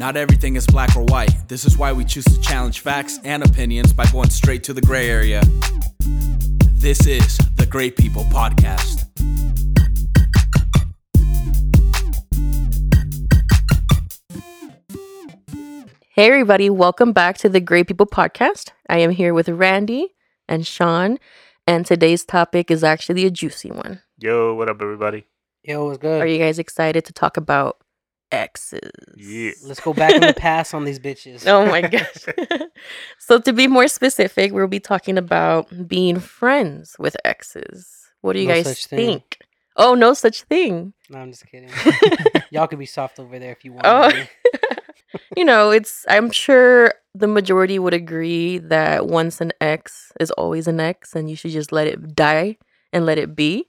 Not everything is black or white. This is why we choose to challenge facts and opinions by going straight to the gray area. This is the Great People Podcast. Hey, everybody, welcome back to the Great People Podcast. I am here with Randy and Sean, and today's topic is actually a juicy one. Yo, what up, everybody? Yo, what's good? Are you guys excited to talk about exes? Yeah. Let's go back in the past on these bitches. Oh my gosh. so, to be more specific, we'll be talking about being friends with exes. What do you No guys such thing. think? Oh, no such thing. No, I'm just kidding. Y'all could be soft over there if you want. Oh. you know, it's, I'm sure the majority would agree that once an ex is always an ex and you should just let it die and let it be.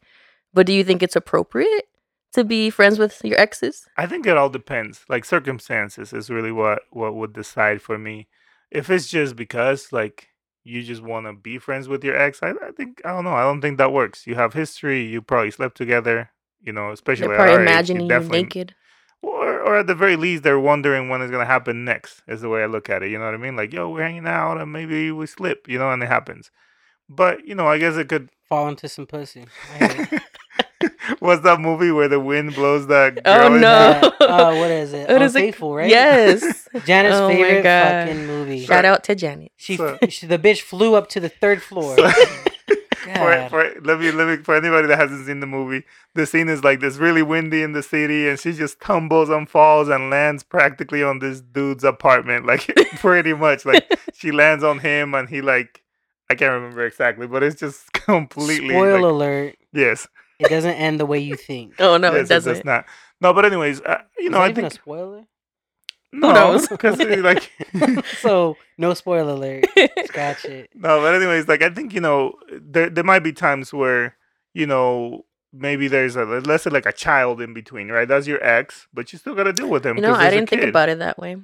But do you think it's appropriate to be friends with your exes? I think it all depends. Like circumstances is really what what would decide for me. If it's just because like you just want to be friends with your ex, I, I think I don't know. I don't think that works. You have history. You probably slept together. You know, especially They're probably our age, imagining you definitely- naked. or or at the very least, they're wondering when it's gonna happen next. Is the way I look at it. You know what I mean? Like, yo, we're hanging out, and maybe we slip. You know, and it happens. But you know, I guess it could. Fall into some pussy. I hear it. What's that movie where the wind blows that Oh, girl? in- no. Uh, what is it? What is it? Unfaithful, right? Yes. Janet's Oh favorite fucking movie. Shout out to Janet. She, So- she, the bitch flew up to the third floor. So- for, for let me let me for anybody that hasn't seen the movie, the scene is like this really windy in the city, and she just tumbles and falls and lands practically on this dude's apartment, like pretty much like she lands on him, and he like I can't remember exactly, but it's just completely Spoiler like, alert. yes, It doesn't end the way you think. Oh, no, yes, it doesn't. does not. No, but anyways, uh, you Is know, that I even think a spoiler? no, because like so, no spoiler alert. Scratch it. No, but anyways, like I think you know there there might be times where you know maybe there's a let's say like a child in between, right? That's your ex, but you still got to deal with him. you know, 'cause I didn't think about it that way.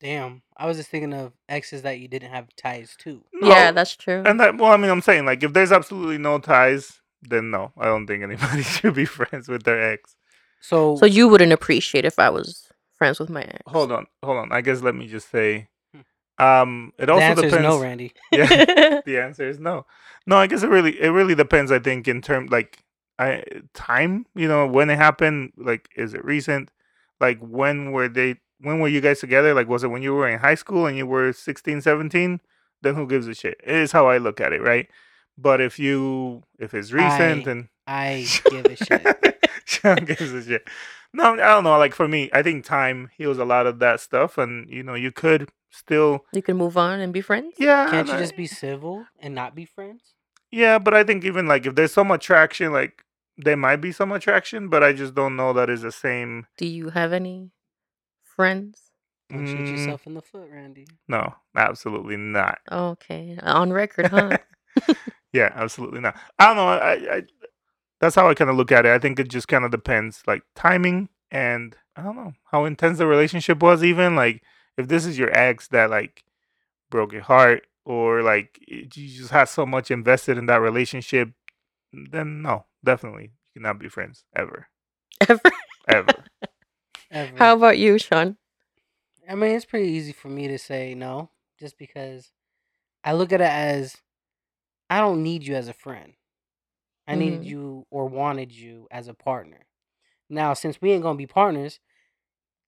Damn. I was just thinking of exes that you didn't have ties to. Yeah, that's true. and that well, I mean, I'm saying like if there's absolutely no ties, then no, I don't think anybody should be friends with their ex. So, So you wouldn't appreciate if I was friends with my ex. Hold on, hold on. I guess let me just say, um, it the also answer depends. is no, Randy. Yeah. the answer is no. No, I guess it really it really depends. I think in term like I time. You know when it happened. Like is it recent? Like when were they? When were you guys together? Like was it when you were in high school and you were 16, 17? Then who gives a shit? It is how I look at it, right? But if you if it's recent I- and I give a shit. Sean gives a shit. No, I don't know. Like for me, I think time heals a lot of that stuff, and you know you could still you can move on and be friends. yeah. Can't you I- just be civil and not be friends? Yeah, but I think even like if there's some attraction, like there might be some attraction, but I just don't know that is the same. Do you have any friends? Don't shoot Mm, yourself in the foot, Randy. No, absolutely not. Okay, on record, huh? yeah, absolutely not. I don't know. I, I that's how I kind of look at it. I think it just kind of depends, like timing and I don't know how intense the relationship was. Even like if this is your ex that like broke your heart, or like it- you just had so much invested in that relationship, then no, definitely you cannot be friends ever, Ever? ever. Ever. How about you, Sean? I mean, it's pretty easy for me to say no, just because I look at it as I don't need you as a friend. I needed Mhm. you or wanted you as a partner. Now, since we ain't gonna be partners,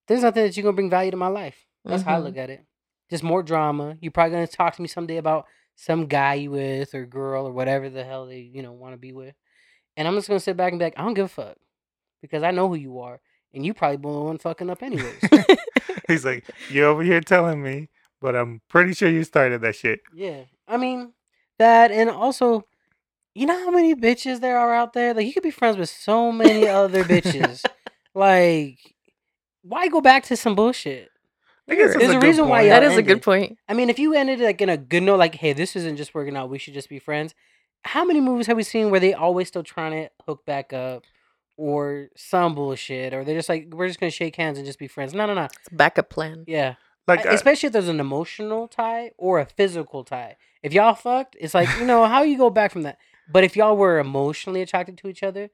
there's nothing that you're gonna bring value to my life. That's how I Mhm. look at it. Just more drama. You're probably gonna talk to me someday about some guy you with or girl or whatever the hell they you know want to be with, and I'm just gonna sit back and be like, I don't give a fuck, because I know who you are, and you probably the one fucking up anyways. He's like, you're over here telling me, but I'm pretty sure you started that shit. Yeah, I mean that, and also, you know how many bitches there are out there. Like you could be friends with so many other bitches. Like, why go back to some bullshit? I guess There's a good reason why point. y'all that is a good point. I mean, if you ended like in a good note, like, hey, this isn't just working out. We should just be friends. How many movies have we seen where they always still trying to hook back up, or some bullshit, or they're just like, we're just gonna shake hands and just be friends? No, no, no. It's a backup plan. Yeah, Like, I- especially if there's an emotional tie or a physical tie. If y'all fucked, it's like you know how you go back from that. But if y'all were emotionally attracted to each other,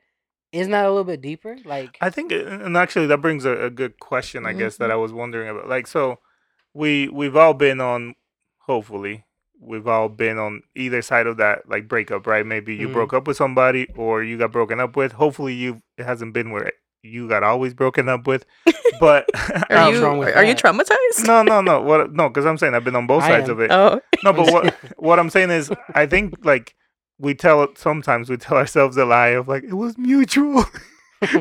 isn't that a little bit deeper? Like, I think, and actually, that brings a, a good question. I guess that Mhm. I was wondering about. Like, so we we've all been on. Hopefully, we've all been on either side of that like breakup, right? Maybe you Mhm. broke up with somebody, or you got broken up with. Hopefully, you it hasn't been where you got always broken up with. But Are you wrong with are, are you traumatized? no, no, no. What? No, because I'm saying I've been on both I sides am. of it. Oh, No, but what what I'm saying is, I think like we tell sometimes we tell ourselves a lie of like it was mutual. it's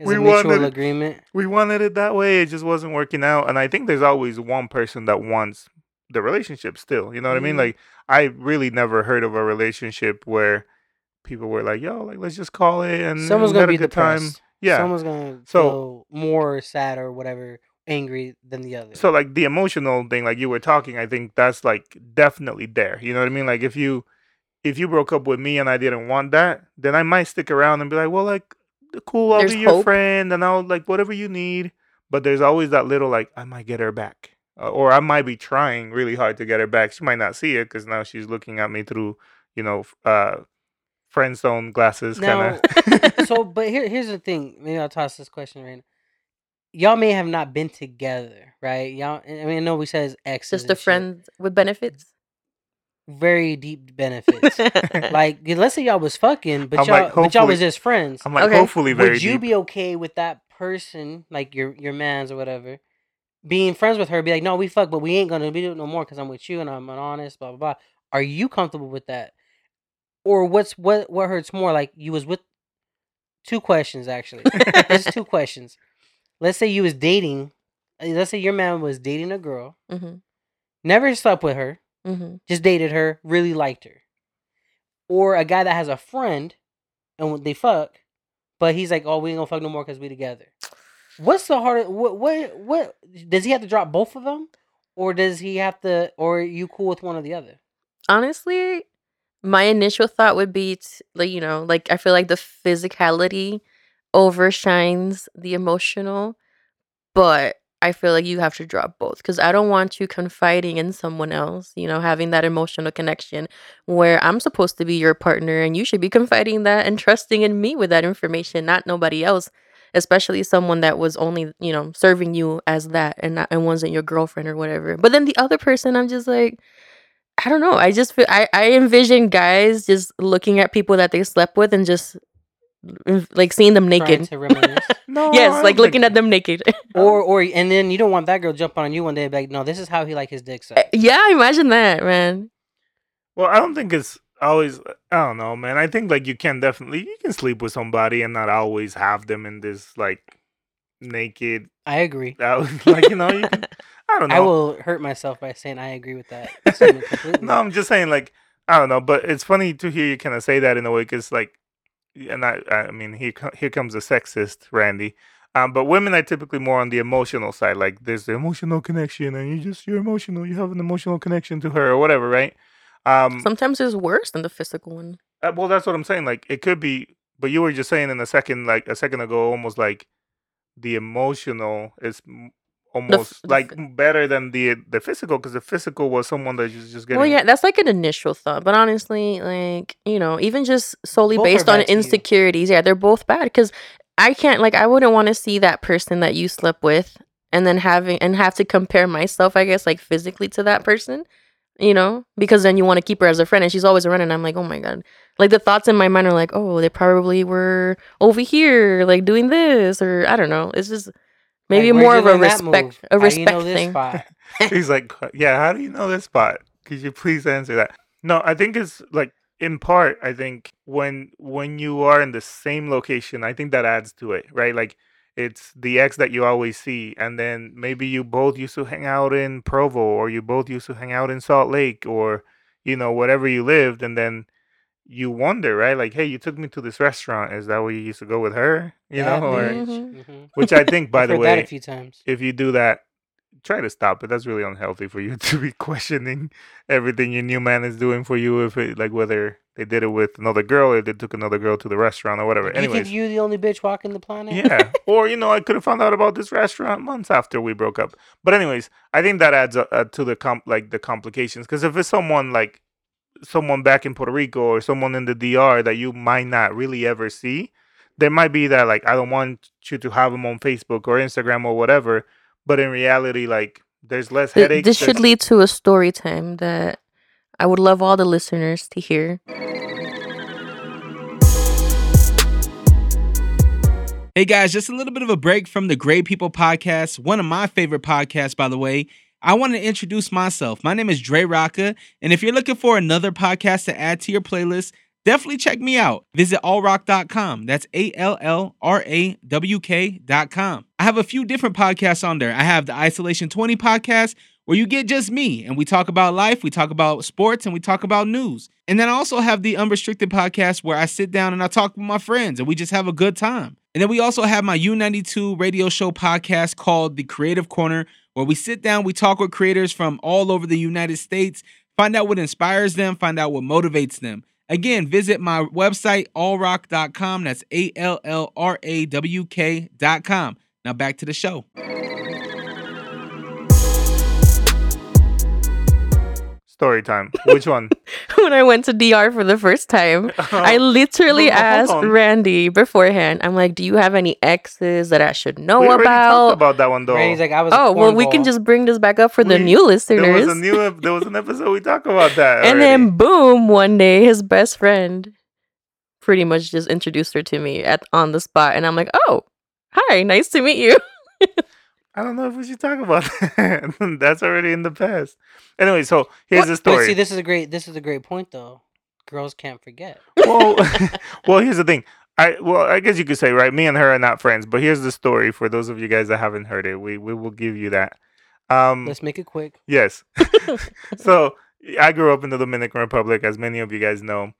we a mutual wanted- agreement. we wanted it that way. It just wasn't working out. And I think there's always one person that wants the relationship still. You know what I mean? Mhm. Like I really never heard of a relationship where people were like, "Yo, like let's just call it and Someone's gonna had a be good time." Yeah. Someone's gonna So- feel more sad or whatever, angry than the other. So like the emotional thing, like you were talking, I think that's like definitely there. You know what I mean? Like if you if you broke up with me and I didn't want that, then I might stick around and be like, well, like cool, I'll There's be your hope. friend and I'll like whatever you need. But there's always that little like I might get her back, uh, or I might be trying really hard to get her back. She might not see it because now she's looking at me through you know f- uh friend zone glasses, kind of. so, but here, here's the thing. Maybe I'll toss this question right now. Y'all may have not been together, right? Y'all, I mean, I know we says exes, just and a shit. friend with benefits. very deep benefits. like, let's say y'all was fucking, but I'm y'all, like, but y'all was just friends. I'm like Okay. hopefully very Would you deep. be okay with that person, like your your man's or whatever, being friends with her? Be like, no, we fuck, but we ain't gonna be doing no more because I'm with you and I'm an honest. Blah blah blah. Are you comfortable with that, or what's what what hurts more? Like you was with two questions actually. There's two questions. Let's say you was dating. uh, Let's say your man was dating a girl, hmm never slept with her, hmm just dated her, really liked her. Or a guy that has a friend and they fuck, but he's like, "Oh, we ain't gonna fuck no more because we together." What's the hardest? What what what does he have to drop both of them, or does he have to? Or are you cool with one or the other? Honestly, my initial thought would be like you know, like I feel like the physicality overshines the emotional, but I feel like you have to drop both because I don't want you confiding in someone else, you know, having that emotional connection where I'm supposed to be your partner and you should be confiding that and trusting in me with that information, not nobody else, especially someone that was only, you know, serving you as that and not and wasn't your girlfriend or whatever. But then the other person, I'm just like, I don't know. I just feel I, I envision guys just looking at people that they slept with and just mm, like seeing them naked. to reminisce. no, yes, like looking at them naked. or or and then you don't want that girl jumping on you one day like, "No, this is how he like his dick sucked." yeah, imagine that, man. Well, I don't think it's always. I don't know, man. I think like you can definitely you can sleep with somebody and not always have them in this like naked. I agree. That was like you know, you can, I don't know. I will hurt myself by saying I agree with that. no, I'm just saying like I don't know, but it's funny to hear you kind of say that in a way because like, and I I mean here here comes the sexist Randy. Um, but women are typically more on the emotional side. Like there's the emotional connection, and you just you're emotional. You have an emotional connection to her or whatever, right? Um, Sometimes it's worse than the physical one. Uh, well, that's what I'm saying. Like it could be, but you were just saying in a second, like a second ago, almost like the emotional is m- almost like f- m- better than the the physical because the physical was someone that was just getting. Well, yeah, that's like an initial thought, but honestly, like you know, even just solely Both based on you. insecurities, yeah, they're both bad because I can't like I wouldn't want to see that person that you slept with and then having and have to compare myself, I guess, like physically to that person, you know, because then you want to keep her as a friend and she's always around, and I'm like, oh my god, like the thoughts in my mind are like, oh, they probably were over here, like doing this, or I don't know, it's just maybe Like, more of a respect, a How respect you know thing. spot? He's like, yeah. How do you know this spot? Could you please answer that? No, I think it's like in part. I think when when you are in the same location, I think that adds to it, right? Like it's the ex that you always see, and then maybe you both used to hang out in Provo, or you both used to hang out in Salt Lake, or you know whatever you lived, and then you wonder, right? Like, hey, you took me to this restaurant. Is that where you used to go with her? You That know, or bitch. bitch. Mhm. which I think, by the heard that way, a few times. if you do that, try to stop it. That's really unhealthy for you to be questioning everything your new man is doing for you. If it, like whether they did it with another girl or they took another girl to the restaurant or whatever. Do you Anyways, think you the only bitch walking the planet? yeah. Or you know, I could have found out about this restaurant months after we broke up. But anyways, I think that adds uh, uh, to the comp like the complications because if it's someone like someone back in Puerto Rico or someone in the DR that you might not really ever see, there might be that like I don't want you to have them on Facebook or Instagram or whatever, but in reality, like there's less Th- headaches. this should lead to a story time that I would love all the listeners to hear. Hey guys, just a little bit of a break from the Great People podcast, one of my favorite podcasts, by the way. I want to introduce myself. My name is Dre Rocca, and if you're looking for another podcast to add to your playlist, definitely check me out. Visit allrawk.com. That's A L L R A W K.com. I have a few different podcasts on there. I have the Isolation 20 podcast, where you get just me and we talk about life, we talk about sports, and we talk about news. And then I also have the Unrestricted podcast where I sit down and I talk with my friends and we just have a good time. And then we also have my U92 radio show podcast called The Creative Corner, where we sit down, we talk with creators from all over the United States, find out what inspires them, find out what motivates them. Again, visit my website, allrawk.com. That's A L L R A W K.com. Now back to the show. Story time. Which one? when I went to DR for the first time, uh-huh. I literally asked on. Randy beforehand. I'm like, "Do you have any exes that I should know we already about?" talked about that one though. Randy's like, I was. oh, well, we can just bring this back up for the We- new there listeners. was a new there was an episode we talked about that. and already. then boom, one day his best friend pretty much just introduced her to me at on the spot, and I'm like, "Oh, hi, nice to meet you." I don't know if we should talk about that. That's already in the past. Anyway, so here's What? the But story. see, this is a great. This is a great point, though. Girls can't forget. well, well, here's the thing. I well, I guess you could say right. Me and her are not friends, but here's the story for those of you guys that haven't heard it. We we will give you that. Um, Let's make it quick. yes. so I grew up in the Dominican Republic, as many of you guys know.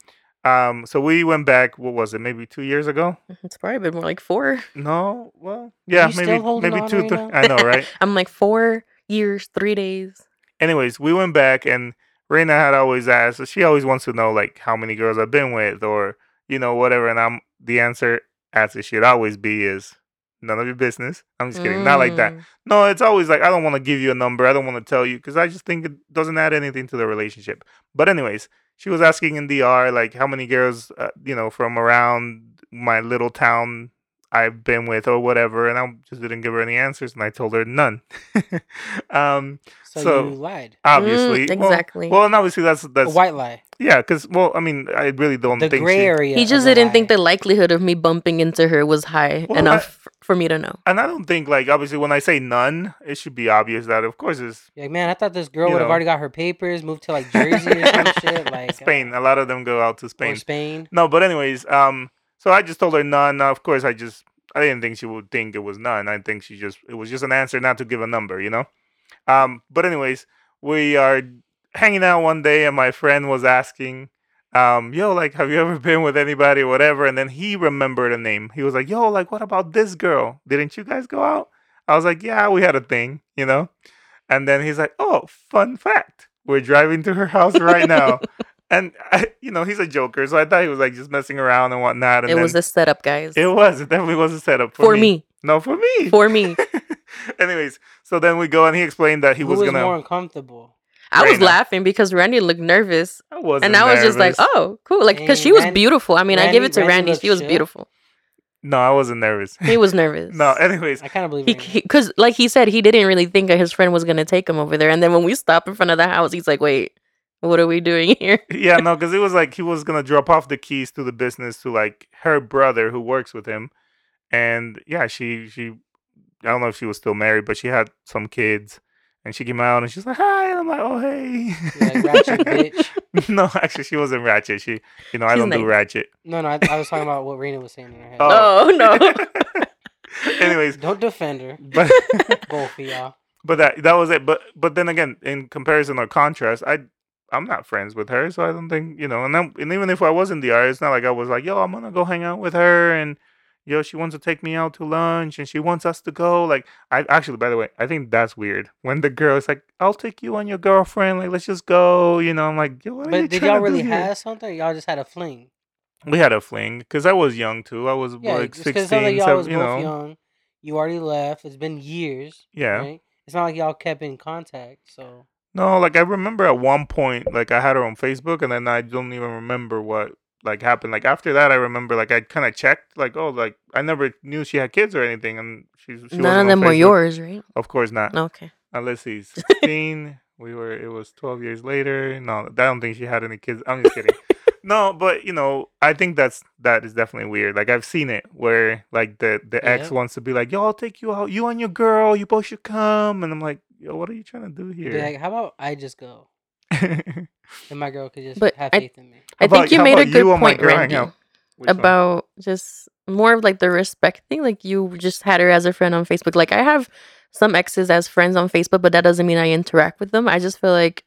Um, so we went back. What was it? Maybe two years ago? it's probably been more like four. No. Well, yeah, maybe maybe two. right three- I know, right? I'm like four years, three days. anyways, we went back and Reina had always asked, she always wants to know like how many girls I've been with or, you know, whatever. And I'm the answer as it should always be is none of your business. I'm just kidding. Not like that. Mm. No, it's always like I don't want to give you a number. I don't want to tell you because I just think it doesn't add anything to the relationship. But anyways, she was asking in DR like how many girls, uh, you know, from around my little town I've been with or whatever, and I just didn't give her any answers, and I told her none. um, So, So, you lied. obviously, Mm, well- exactly. Well, and obviously that's A that's white lie. yeah, because well, I mean, I really don't The think gray she, area. he just didn't think the likelihood of me bumping into her was high Well, enough f- for me to know. and I don't think like obviously when I say none, it should be obvious that of course it's You're like, man, I thought this girl You would have already got her papers, moved to like Jersey or some shit, like Spain. uh, A lot of them go out to or Spain. Spain. No, but anyways, um, so I just told her none. Now, Of course, I just I didn't think she would think it was none. I think she just it was just an answer not to give a number, you know. Um, but anyways, we are hanging out one day, and my friend was asking, um, "Yo, like, have you ever been with anybody or whatever?" And then he remembered a name. He was like, "Yo, like, what about this girl? Didn't you guys go out?" I was like, "Yeah, we had a thing, you know." And then he's like, "Oh, fun fact, we're driving to her house right now." And I, you know, he's a joker, so I thought he was like just messing around and whatnot. And it then was a setup, guys. it was, it definitely was a setup for, for me. No, for me. For me. Anyways, so then we go and he explained that he Who was was gonna. more uncomfortable? I was Raina. laughing because Randy looked nervous. I wasn't And I was just like, oh, cool. Like, because she was Randy- beautiful. I mean, I give it to Randy Randy. looked She was shook. beautiful. no, I wasn't nervous. He was nervous. no, anyways, I kind of believe He, because, like he said, he didn't really think that his friend was gonna take him over there. And then when we stop in front of the house, he's like, "Wait, what are we doing here?" yeah, no, because it was like he was gonna drop off the keys to the business to like her brother who works with him, and yeah, she she, I don't know if she was still married, but she had some kids, and she came out and she's like, "Hi," and I'm like, "Oh hey," You're like, "Ratchet bitch." no, actually, she wasn't ratchet. She, you know, I She's don't do nice. ratchet. No, no, I, I was talking about what Rena was saying in her head. Oh, oh no. Anyways, Don't defend her, but both of y'all. but that that was it. But but then again, in comparison or contrast, I I'm not friends with her, so I don't think you know. And then, and even if I was in the DR, it's not like I was like, yo, I'm gonna go hang out with her, and yo, she wants to take me out to lunch, and she wants us to go. Like, I actually, by the way, I think that's weird when the girl is like, I'll take you and your girlfriend, like, let's just go. You know, I'm like, yo, what But did y'all really have something? Y'all just had a fling. We had a fling because I was young too. I was Yeah, like just because it sounds 16, like y'all was you know. young. You already left. It's been years. Yeah. Right? It's not like y'all kept in contact. So No, like I remember at one point, like I had her on Facebook, and then I don't even remember what like happened. Like after that, I remember like I kind of checked like oh like I never knew she had kids or anything, and she, she wasn't None of them were yours, right? Of course not. Okay. Unless he's 16. we were, it was 12 years later. No, I don't think she had any kids. I'm just kidding. no, but you know, I think that's, that is definitely weird. Like I've seen it where like the, the ex wants to be like, yo, I'll take you out. You and your girl, you both should come. And I'm like, yo, what are you trying to do Be here? like, how about I just go and my girl could just But have I- faith in me. I about- think you how made a about good you and my point, girl Randy, out? Which one? about just more of like the respect thing. Like you just had her as a friend on Facebook. Like I have some exes as friends on Facebook, but that doesn't mean I interact with them. I just feel like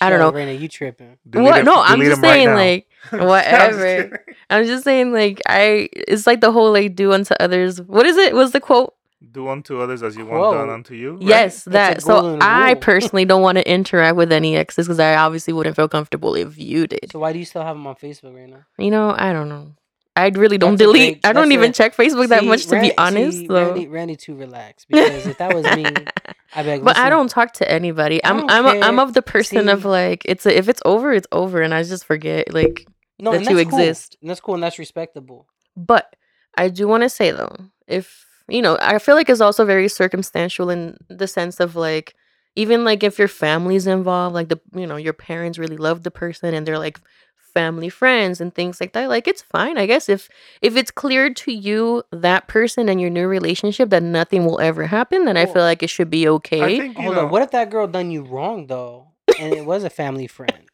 I don't up, know. Raina, you tripping? Delete what? him- No, I'm delete just him right saying now. like I'm just whatever. kidding. I'm just saying like I. It's like the whole like do unto others. What is it? Was the quote? Do unto others as you want done Quote. unto you. right? Yes, that. So golden I rule. personally don't want to interact with any exes because I obviously wouldn't feel comfortable if you did. So why do you still have them on Facebook right now? You know, I don't know. I really don't That's delete. great- I don't even a- check Facebook that much, to Ran- be honest. see, though. Randy, Randy too relaxed because if that was me, I'd be like, but I don't talk to anybody. I I'm don't I'm a, I'm of the person of like it's a, if it's over, it's over, and I just forget. Like, no, that you that's cool. exist. And that's cool and that's respectable. but I do want to say though, if you know, I feel like it's also very circumstantial in the sense of like even like if your family's involved, like the you know your parents really love the person and they're like family friends and things like that like it's fine i guess if if it's clear to you that person and your new relationship that nothing will ever happen then i feel like it should be okay think, Hold know, on, what if that girl done you wrong though, and it was a family friend?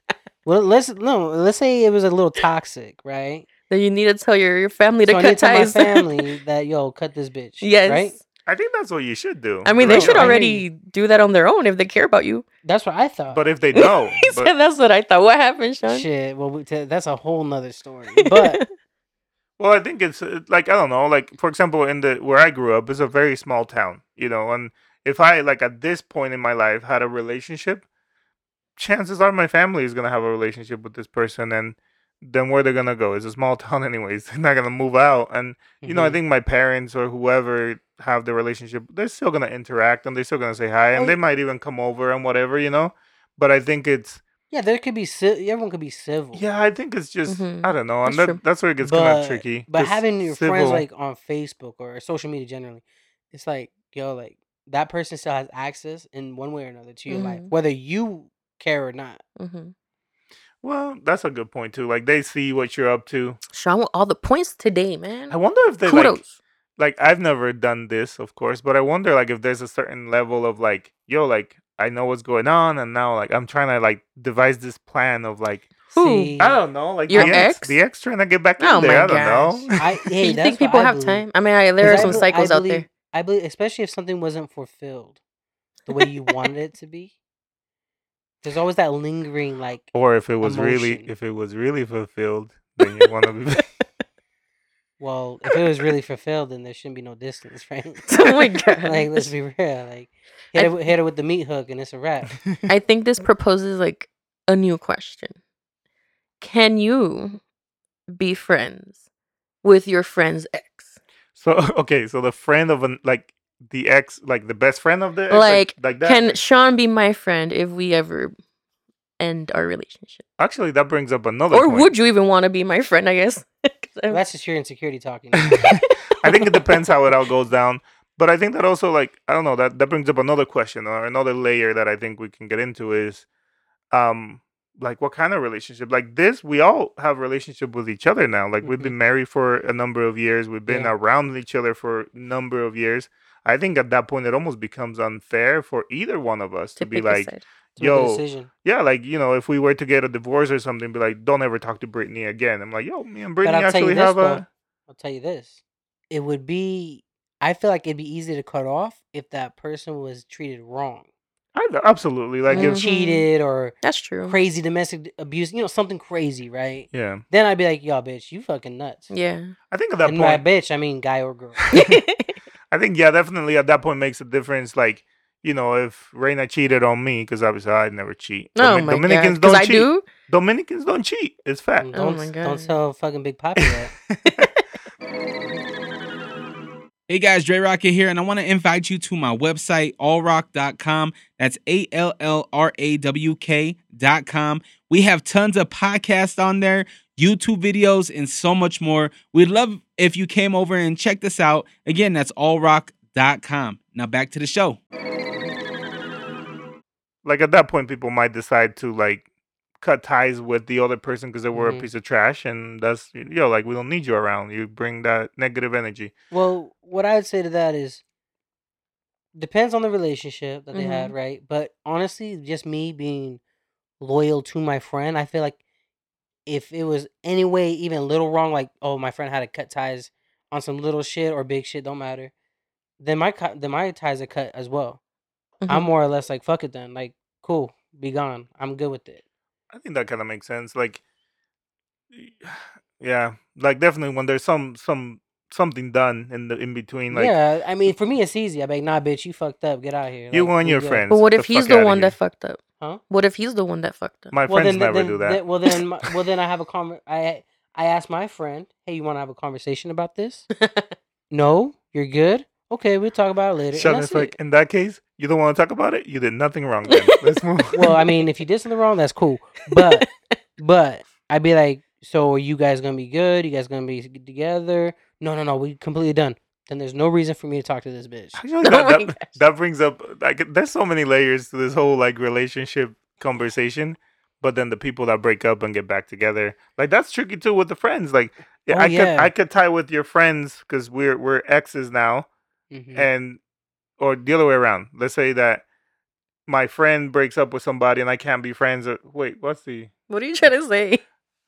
Well, let's no, let's say it was a little toxic, right? Then you need to tell your, your family to so I need cut to tell my ties family that yo, cut this bitch. yes right. I think that's what you should do. i mean for they should real. I hear already do that on their own if they care about you That's what I thought. But if they don't, he but- said that's what i thought what happened sean shit, well, we t- that's a whole nother story. But Well, I think it's uh, like I don't know, like for example, in the where I grew up is a very small town, you know, and if I like at this point in my life had a relationship, chances are my family is gonna have a relationship with this person, and then where they're gonna go? It's a small town, anyways. They're not gonna move out, and you know, I Mhm. think my parents or whoever have the relationship, they're still gonna interact and they're still gonna say hi, and Oh, they might even come over and whatever, you know. But I think it's yeah, there could be ci- everyone could be civil. yeah, I think it's just Mhm. I don't know, and That's that, that's where it gets kind of tricky. But having your friends like on Facebook or social media generally, it's like yo, like that person still has access in one way or another to your life, Mhm. whether you care or not. hmm Well, that's a good point too. Like they see what you're up to. sean with all the points today man I wonder if they like kudos like I've never done this, of course, but I wonder like if there's a certain level of like, yo, like I know what's going on and now like I'm trying to like devise this plan of like Who? See, I don't know, like Your the ex, ex? the ex trying to get back Oh in there. my I don't know. I hey, you that's think what people I have believe. time i mean I, there are 'Cause I some be- I psychos out believe- there I believe, especially if something wasn't fulfilled the way you wanted it to be. There's always that lingering, like, or if it was really if it was really fulfilled, then you want to be well, if it was really fulfilled, then there shouldn't be no distance, right? oh my god like, let's be real. Like, I it, with- hit it with the meat hook, and it's a wrap. I think this proposes like a new question. Can you be friends with your friend's ex? So okay, so the friend of an like the ex, like the best friend of the ex, Like, like that. Can Sean be my friend if we ever end our relationship? Actually, that brings up another. Or point. would you even want to be my friend? I guess. Well, that's just your insecurity talking. I think it depends how it all goes down. But I think that also like I don't know that that brings up another question or another layer that I think we can get into is, um, like what kind of relationship? Like this, we all have relationship with each other now. Like we've Mm-hmm. been married for a number of years. We've been Yeah. around each other for a number of years. I think at that point it almost becomes unfair for either one of us to, to be like. Yo, decision. yeah, like you know, if we were to get a divorce or something, be like, don't ever talk to Brittany again. I'm like, yo, me and Brittany I'll tell you actually this, have though. a. I'll tell you this. It would be. I feel like it'd be easy to cut off if that person was treated wrong, I, absolutely like Mhm. if cheated or That's true. crazy domestic abuse. You know, something crazy, right? yeah. Then I'd be like, "Yo, bitch, you fucking nuts." Yeah. I think at that and by point, bitch, I mean guy or girl. I think yeah, definitely at that point makes a difference. Like you know, if Reina cheated on me, because obviously I'd never cheat. oh Domin- my Dominicans god. Because don't I cheat. do. Dominicans don't cheat. It's fact. don't Oh my God. don't God. tell fucking Big Papi that. Hey guys, Dre Rocket here, and I want to invite you to my website, allrawk.com. That's A L L R A W K.com. We have tons of podcasts on there, YouTube videos, and so much more. We'd love if you came over and checked this out. Again, that's allrawk.com. Now back to the show. Like at that point, people might decide to like cut ties with the other person because they were Mhm. a piece of trash, and that's you know like we don't need you around. You bring that negative energy. Well, what I would say to that is depends on the relationship that they had, Mhm. right? But honestly, just me being loyal to my friend, I feel like if it was any way even a little wrong, like oh my friend had to cut ties on some little shit or big shit, don't matter. Then my then my ties are cut as well. I'm Mhm. more or less like fuck it then, like cool, be gone. I'm good with it. I think that kind of makes sense. Like, yeah, like definitely when there's some some something done in the in between, like yeah, I mean for me it's easy. I'm like nah, bitch, you fucked up. Get out of here. you Like, and your good. friends. But what the if he's the one that fucked up? Huh? What if he's the one that fucked up? My well, friends then, never then, do that. then- well then, my- well then I have a conver- I I asked my friend, hey, you want to have a conversation about this? no, you're good. Okay, we'll talk about it later. and Sean that's like, it. in that case, you don't want to talk about it. You did nothing wrong. Then let's move. well, I mean, if you did something wrong, that's cool. But but I'd be like, so are you guys gonna be good? You guys gonna be together? No, no, no. We completely done. Then there's no reason for me to talk to this bitch. Actually, Oh that, my that, that brings up like there's so many layers to this whole like relationship conversation. But then the people that break up and get back together, like that's tricky too with the friends. Like, yeah, Oh, I could. I could tie with your friends because we're we're exes now, Mhm. and or the other way around. Let's say that my friend breaks up with somebody and I can't be friends. Or, wait, what's the? What are you trying to say?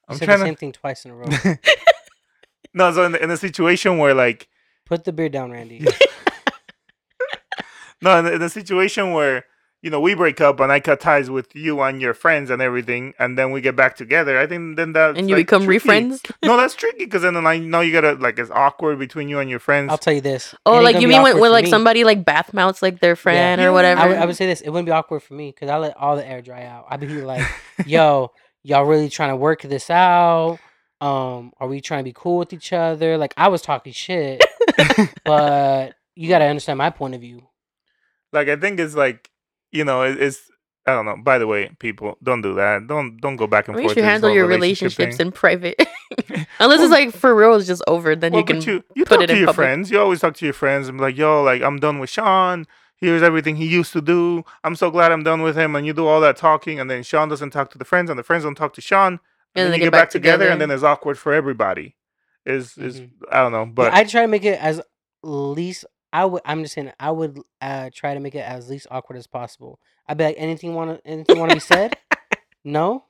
I'm said trying the to. same thing twice in a row. no, so in, the, in a situation where like Put the beer down, Randy. no, in, the- in a situation where you know we break up and I cut ties with you and your friends and everything, and then we get back together. I think then that and you become re-friends? no, that's tricky because then I know you gotta like it's awkward between you and your friends. I'll tell you this. Oh, like you mean when, when like me. somebody like bath mounts like their friend Yeah. or whatever? I would, I would say this. It wouldn't be awkward for me because I let all the air dry out. I'd be like, "Yo, y'all really trying to work this out? Um, are we trying to be cool with each other?" Like I was talking shit, but you got to understand my point of view. like I think it's like you know it, it's I don't know. By the way, people don't do that. Don't don't go back and I mean, you should handle your relationship relationships thing. in private. Unless it's like for real, it's just over. Then Well, you can. you, you put talk it to in your public. friends. You always talk to your friends and be like, "Yo, like I'm done with Sean. Here's everything he used to do. I'm so glad I'm done with him." And you do all that talking, and then Sean doesn't talk to the friends, and the friends don't talk to Sean, and, then they you get back, together, and then it's awkward for everybody. Is is Mhm. I don't know, But but I try to make it as least. I would. I'm just saying. I would uh, try to make it as least awkward as possible. I'd be like, "Anything want to? Anything want to be said? no.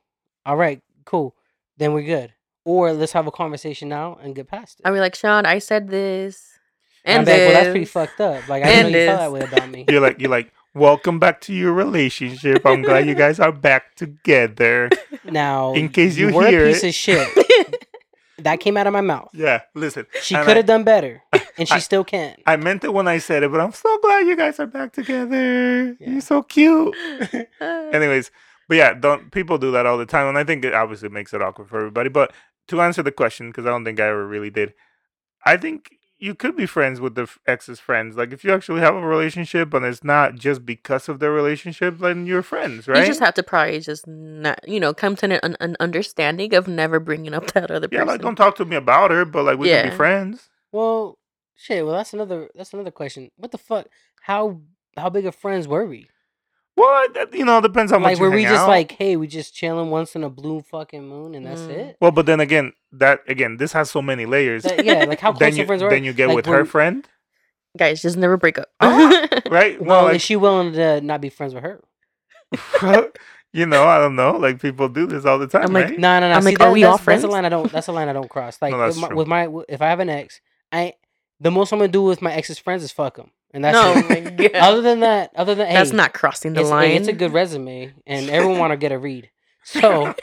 All right. Cool. Then we're good. Or let's have a conversation now and get past it." I mean, like Sean, I said this, And and I'm like, well, that's pretty fucked up. Like I didn't know you felt that way about me. you're like you're like, welcome back to your relationship. I'm glad you guys are back together. Now, In case you were hear a piece it. of shit. that came out of my mouth. Yeah, listen, She could have done better, and she I- still can. I meant it when I said it, but I'm so glad you guys are back together. Yeah. You're so cute. Anyways, but yeah, don't people do that all the time, and I think it obviously makes it awkward for everybody. But to answer the question, because I don't think I ever really did, I think you could be friends with the ex's friends. Like if you actually have a relationship and it's not just because of their relationship, then you're friends, right? You just have to probably just not, you know, come to an, an understanding of never bringing up that other yeah, person. Yeah, like don't talk to me about her, but like we can be friends. Well, shit. Well, that's another. That's another question. What the fuck? How how big of friends were we? Well, you know, depends how much like, you were we just out. like, hey, we just chilling once in a blue fucking moon, and that's Mm. it? Well, but then again, that again, this has so many layers. That- yeah, like how close then the you friends were. then you get Like, with her friend, Guys, just never break up. Ah, right? Well, like, is she willing to not be friends with her? you know, I don't know. Like people do this all the time, I'm like, right? No, no, no. I'm See, like, are we that's, all That's a line I don't. That's a line I don't cross. Like No, that's with, my, with my if I have an ex, I the most I'm gonna do with my ex's friends is fuck them, and that's no, it. my God. Other than that, other than that's hey, not crossing the it's, line. hey, it's a good resume, and everyone want to get a read. So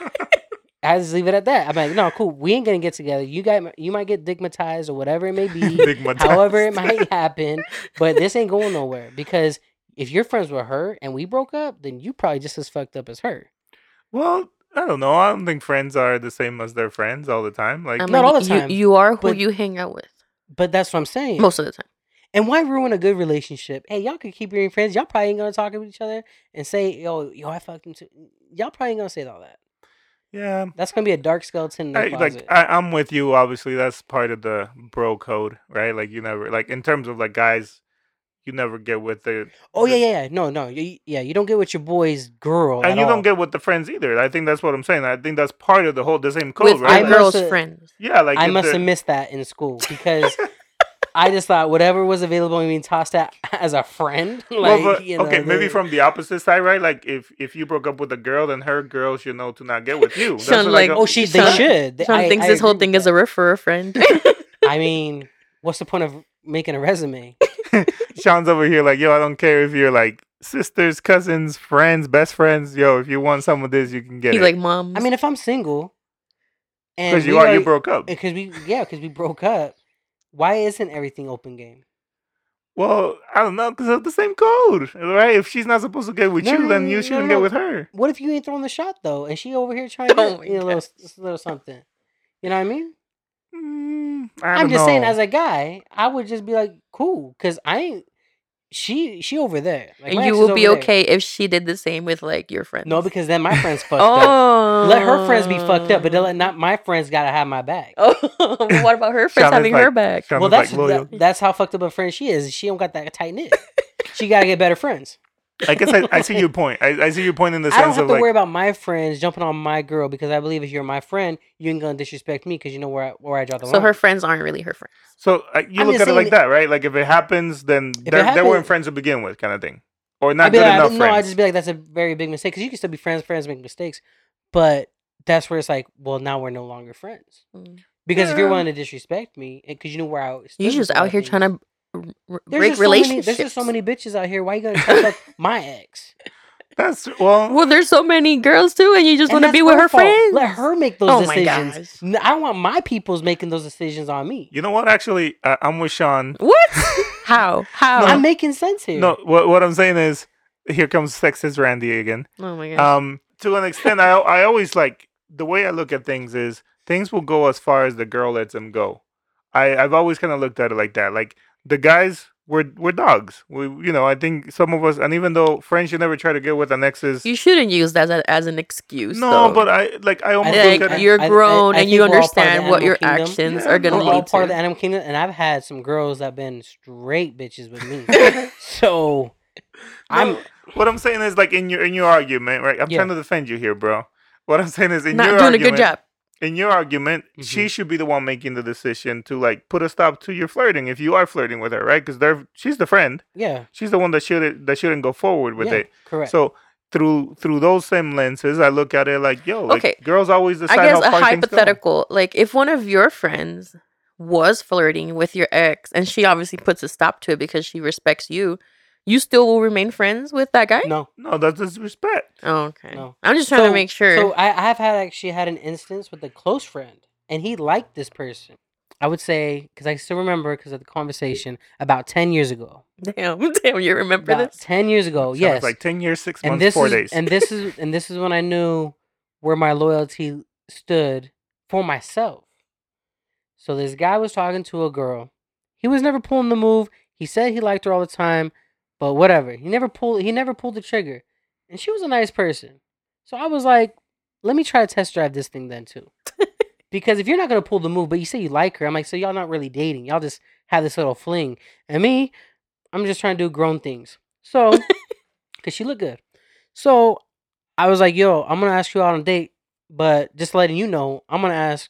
I just leave it at that. I'm like, no, cool. We ain't gonna get together. You got you might get digmatized or whatever it may be. However it might happen, but this ain't going nowhere because if you're friends with her and we broke up, then you probably just as fucked up as her. Well, I don't know. I don't think friends are the same as their friends all the time. Like, I'm not all the you- time, You, are who but- you hang out with But that's what I'm saying. most of the time. And why ruin a good relationship? Hey, y'all could keep being friends. Y'all probably ain't gonna talk to each other and say, "Yo, yo, I fucked him too." Y'all probably ain't gonna say all that. Yeah. That's gonna be a dark skeleton in the I, closet. like I, I'm with you. Obviously, that's part of the bro code, right? Like you never like in terms of like guys, you never get with the oh yeah, the- yeah, yeah. No, no, you, yeah. You don't get with your boy's girl, and at you all. don't get with the friends either. I think that's what I'm saying. I think that's part of the whole the same code, with right? I my Like, girl's must've- friends. yeah, like I if must the- have missed that in school because I just thought whatever was available and being tossed at as a friend. Like, well, but, you know, okay, maybe from the opposite side, right? Like if if you broke up with a girl, then her girl should know to not get with you. That's Sean, what like, Oh, she they should. They- Sean I- thinks I this whole thing is a that. refer a friend. I mean, what's the point of making a resume? Sean's over here like, yo, I don't care if you're like sisters, cousins, friends, best friends. Yo, if you want some of this, you can get He's it. like, mom. I mean, if I'm single, and because you we are, you broke up. Eh, because we yeah because we broke up. Why isn't everything open game? Well, I don't know, because of the same code, right? If she's not supposed to get with No, you, no, then you no, shouldn't no. get with her. What if you ain't throwing the shot though, and she over here trying to Oh you know, a little, little something? You know what I mean? Mm, I I'm don't just saying, as a guy, I would just be like, cool, because I ain't. She she over there. Like, and you will be over there. okay if she did the same with like your friends. No, because then my friends fucked up. oh, Let her friends be fucked up, but then let oh. not my friends gotta have my back. Oh, what about her friends Sean is having her back? Sean well, is like that's that, that's how fucked up a friend she is. She don't got that tight knit. she gotta get better friends. I guess I, I see your point. I, I see your point in the I don't sense have of to like, worry about my friends jumping on my girl because I believe if you're my friend, you ain't gonna disrespect me because you know where I, where I draw the line. So line. her friends aren't really her friends. so uh, you I'm look just at it like saying- that, right? Like if it happens, then it they're- they weren't happen- friends to begin with, kind of thing, or not I'd be good like, enough no, friends. I just be like, that's a very big mistake because you can still be friends. Friends make mistakes, but that's where it's like, well, now we're no longer friends Mm. because if you're Yeah. willing to disrespect me because you know where I stood You with just out here things. trying to r- r- There's break just so many- there's just so many bitches out here. Why you gotta talk about my ex? That's well, Well, there's so many girls too, and you just want to be with her fault. friends. Let her make those Oh my decisions. gosh. N- I don't want my people's making those decisions on me. you know what? Actually, uh, I'm with Sean. What? How? How? I'm making sense here. No, what what I'm saying is, here comes sexist Randy again. oh my god. Um, to an extent, I I always like the way I look at things is things will go as far as the girl lets them go. I I've always kind of looked at it like that. Like the guys, we're we're dogs. We you know I think some of us, and even though friends should never try to get with an ex's. you shouldn't use that as, as an excuse. no, though. but I like I almost like look at you're I- I- grown I and you think we're all part of the understand what your kingdom. actions Yeah, are gonna no, We're all lead part of the animal kingdom, and I've had some girls that've been straight bitches with me. so I'm No, what I'm saying is like in your in your argument, right? I'm Yeah. trying to defend you here, bro. What I'm saying is in Not your doing argument, a good job. In your argument, she mm-hmm. should be the one making the decision to like put a stop to your flirting if you are flirting with her, right? Because they're she's the friend. yeah, She's the one that should that shouldn't go forward with yeah, it. correct. So through through those same lenses, I look at it like, yo, like Okay. girls always decide I guess how a far things go. hypothetical, like if one of your friends was flirting with your ex and she obviously puts a stop to it because she respects you, you still will remain friends with that guy? no, No, that's disrespect. Oh, okay. No. I'm just trying So- to make sure. So I, I have had actually had an instance with a close friend, and he liked this person. I would say because I still remember because of the conversation about ten years ago. damn, damn, you remember About this? ten years ago, Sounds yes. like ten years, six and months, four is days. and this is and this is when I knew where my loyalty stood for myself. So this guy was talking to a girl. He was never pulling the move. He said he liked her all the time, but whatever. He never pulled he never pulled the trigger. And she was a nice person. So I was like, let me try to test drive this thing then too. because if you're not gonna pull the move, but you say you like her, I'm like, so y'all not really dating. Y'all just have this little fling. And me, I'm just trying to do grown things. So because she looked good. So I was like, yo, I'm gonna ask you out on a date, but just letting you know, I'm gonna ask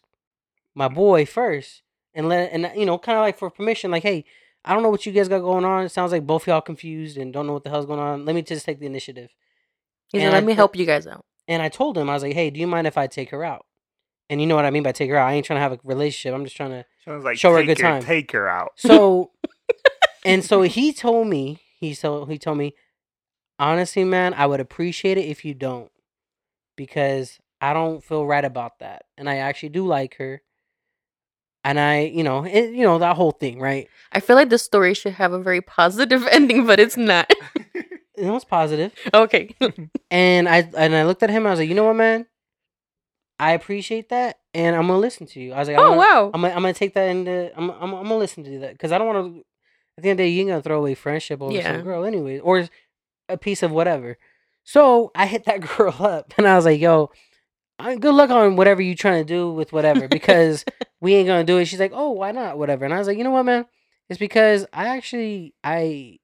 my boy first and let and you know, kind of like for permission, like, hey, I don't know what you guys got going on. It sounds like both y'all confused and don't know what the hell's going on. Let me just take the initiative. He said, let I me help you guys out. And I told him, I was like, hey, do you mind if I take her out? And you know what I mean by take her out. I ain't trying to have a relationship. I'm just trying to Sounds like show her a take good her, time. Take her out. so, and so he told me, he told he told me, honestly, man, I would appreciate it if you don't, because I don't feel right about that, and I actually do like her, and I, you know, it, you know that whole thing, right? I feel like the story should have a very positive ending, but it's not. It was positive, okay. and I and I looked at him. I was like, you know what, man, I appreciate that, and I'm gonna listen to you. I was like, I'm oh gonna, wow. I'm gonna, I'm gonna take that into. I'm I'm, I'm gonna listen to that because I don't want to. At the end of the day, you ain't gonna throw away friendship over Yeah. some girl anyway, or a piece of whatever. So I hit that girl up and I was like, "Yo, I- good luck on whatever you're trying to do with whatever because we ain't gonna do it." She's like, "Oh, why not? Whatever." And I was like, "You know what, man? It's because I actually I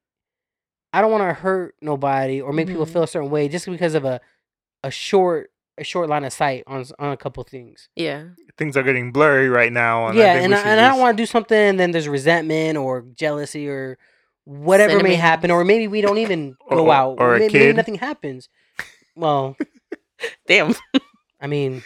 I don't want to hurt nobody or make people Mhm. feel a certain way just because of a a short a short line of sight on on a couple things." Yeah. Things are getting blurry right now. And yeah, I and I, should and I don't want to do something and then there's resentment or jealousy or whatever may happen, or maybe we don't even go Or- out, or a maybe, maybe nothing happens. Well, Damn. I mean,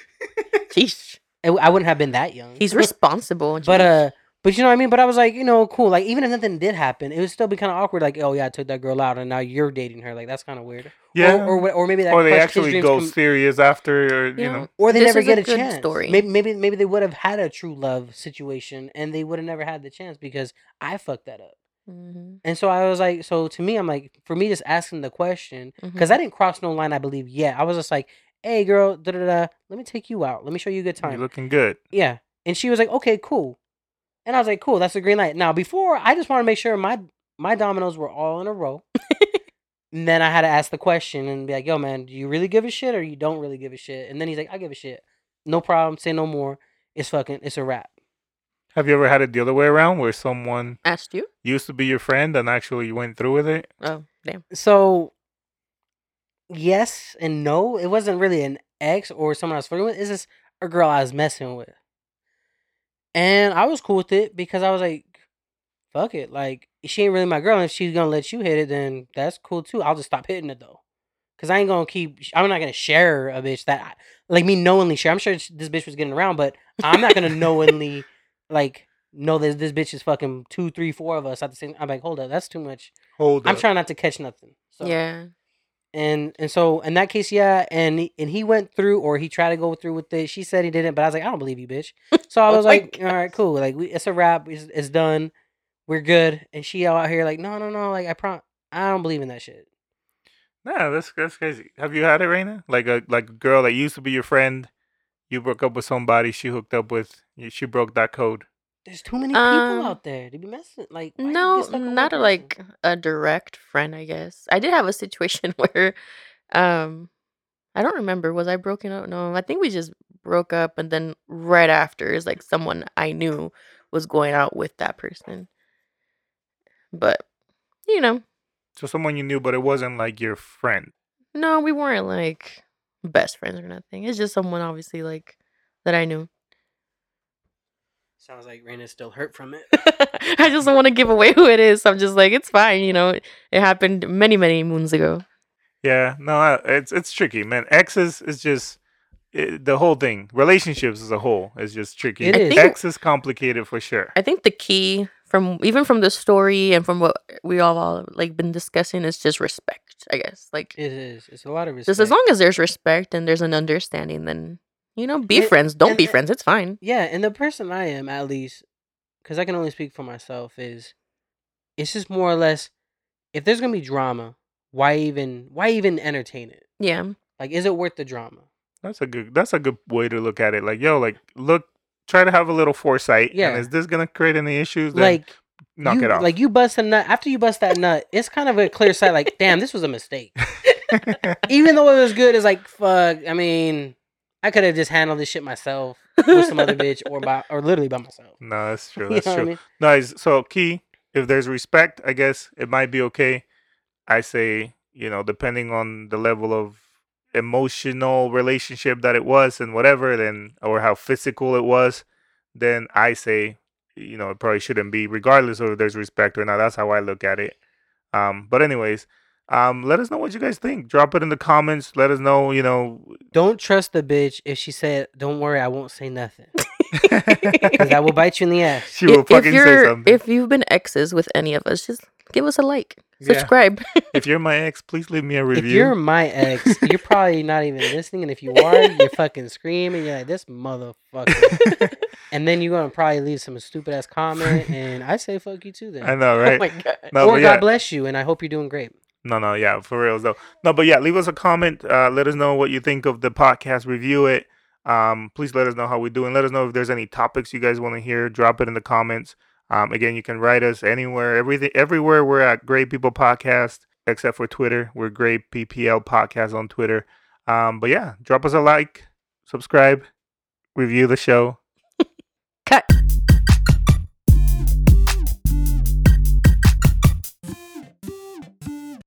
Sheesh. I, I wouldn't have been that young. He's responsible. but uh, but you know what I mean. But I was like, you know, cool. Like even if nothing did happen, it would still be kind of awkward. Like, oh yeah, I took that girl out, and now you're dating her. Like that's kind of weird. yeah. Or, or or maybe that or they actually go com- serious after, or you know. or they This never is get a, good chance. story. Maybe maybe maybe they would have had a true love situation, and they would have never had the chance because I fucked that up. Mhm, And so I was like, so to me, I'm like, for me, just asking the question, because I didn't cross no line, I believe, yet. I was just like, hey, girl, da da da, let me take you out. Let me show you a good time. You're looking good. yeah. And she was like, okay, cool. And I was like, cool, that's a green light. Now, before, I just want to make sure my my dominoes were all in a row. and then I had to ask the question and be like, yo, man, do you really give a shit or you don't really give a shit? And then he's like, I give a shit. No problem. Say no more. It's fucking, it's a wrap. Have you ever had it the other way around, where someone Asked you? used to be your friend and actually you went through with it? Oh, damn. So, yes and no. It wasn't really an ex or someone I was flirting with. It's just a girl I was messing with. And I was cool with it because I was like, fuck it. Like, she ain't really my girl. And if she's going to let you hit it, then that's cool too. I'll just stop hitting it though. Because I ain't going to keep, I'm not going to share a bitch that, I, like me knowingly share. I'm sure this bitch was getting around, but I'm not going to knowingly, like, know that this bitch is fucking two, three, four of us at the same I'm like, hold up, that's too much. Hold I'm up. trying not to catch nothing. So Yeah. And and so in that case, yeah, and and he went through or he tried to go through with it. She said he didn't, but I was like, I don't believe you, bitch. So I Oh was my like, all right, cool. Like we, it's a wrap. It's, it's done. We're good. And she out here like, no, no, no. Like I prom, I don't believe in that shit. No, that's that's crazy. Have you had it, Raina? Like a like a girl that used to be your friend, you broke up with somebody, she hooked up with, she broke that code. There's too many people Um, out there to be messing. Like why you No, get stuck on one not a, person? like a direct friend, I guess. I did have a situation where um I don't remember was I broken up? No, I think we just broke up and then right after is like someone I knew was going out with that person. But you know, So someone you knew, but it wasn't like your friend. no, we weren't like best friends or nothing. It's just someone obviously like that I knew. Sounds like Raina's still hurt from it. I just don't want to give away who it is. So I'm just like, it's fine, you know. It happened many, many moons ago. Yeah, no, it's it's tricky, man. Exes is just it, the whole thing. Relationships as a whole is just tricky. It I is. Ex is complicated for sure. I think the key from even from the story and from what we all, all like been discussing is just respect. I guess like It is. It's a lot of respect. just as long as there's respect and there's an understanding, then you know, be And- friends. Don't be and- friends. It's fine. Yeah, and the person I am, at least, because I can only speak for myself, is it's just more or less if there's gonna be drama, why even why even entertain it? Yeah, Like, is it worth the drama? That's a good. That's a good way to look at it. Like, yo, like look, try to have a little foresight. Yeah. And is this gonna create any issues? Then like, knock you, it off. Like you bust a nut after you bust that nut, it's kind of a clear sight. Like, damn, this was a mistake. Even though it was good, it's like fuck. I mean, I could have just handled this shit myself with some other bitch, or by or literally by myself. no, that's true. You That's know what I true. mean? Nice. So key, if there's respect, I guess it might be okay. I say, you know, depending on the level of emotional relationship that it was and whatever, then or how physical it was, then I say, you know, it probably shouldn't be, regardless of if there's respect or not. That's how I look at it. Um, but anyways, um, let us know what you guys think. Drop it in the comments. Let us know, you know, Don't trust the bitch if she said, "Don't worry, I won't say nothing," because I will bite you in the ass. she will if fucking say you're something. if you've been exes with any of us, just give us a like, Yeah. subscribe. if you're my ex, please leave me a review. If you're my ex, you're probably not even listening, and if you are, you're fucking screaming. You're like, "This motherfucker," and then you're gonna probably leave some stupid ass comment, and I say, "Fuck you too." Then, I know, right? Oh my god. no, or God yeah. bless you, and I hope you're doing great. No, no, yeah, for real though. No, but yeah, leave us a comment. Uh, let us know what you think of the podcast. Review it. Um, please let us know how we do, and let us know if there's any topics you guys want to hear. Drop it in the comments. Um, again, you can write us anywhere, everything, everywhere. We're at Great People Podcast, except for Twitter. We're Great PPL Podcast on Twitter. Um, but yeah, drop us a like, subscribe, review the show. Cut.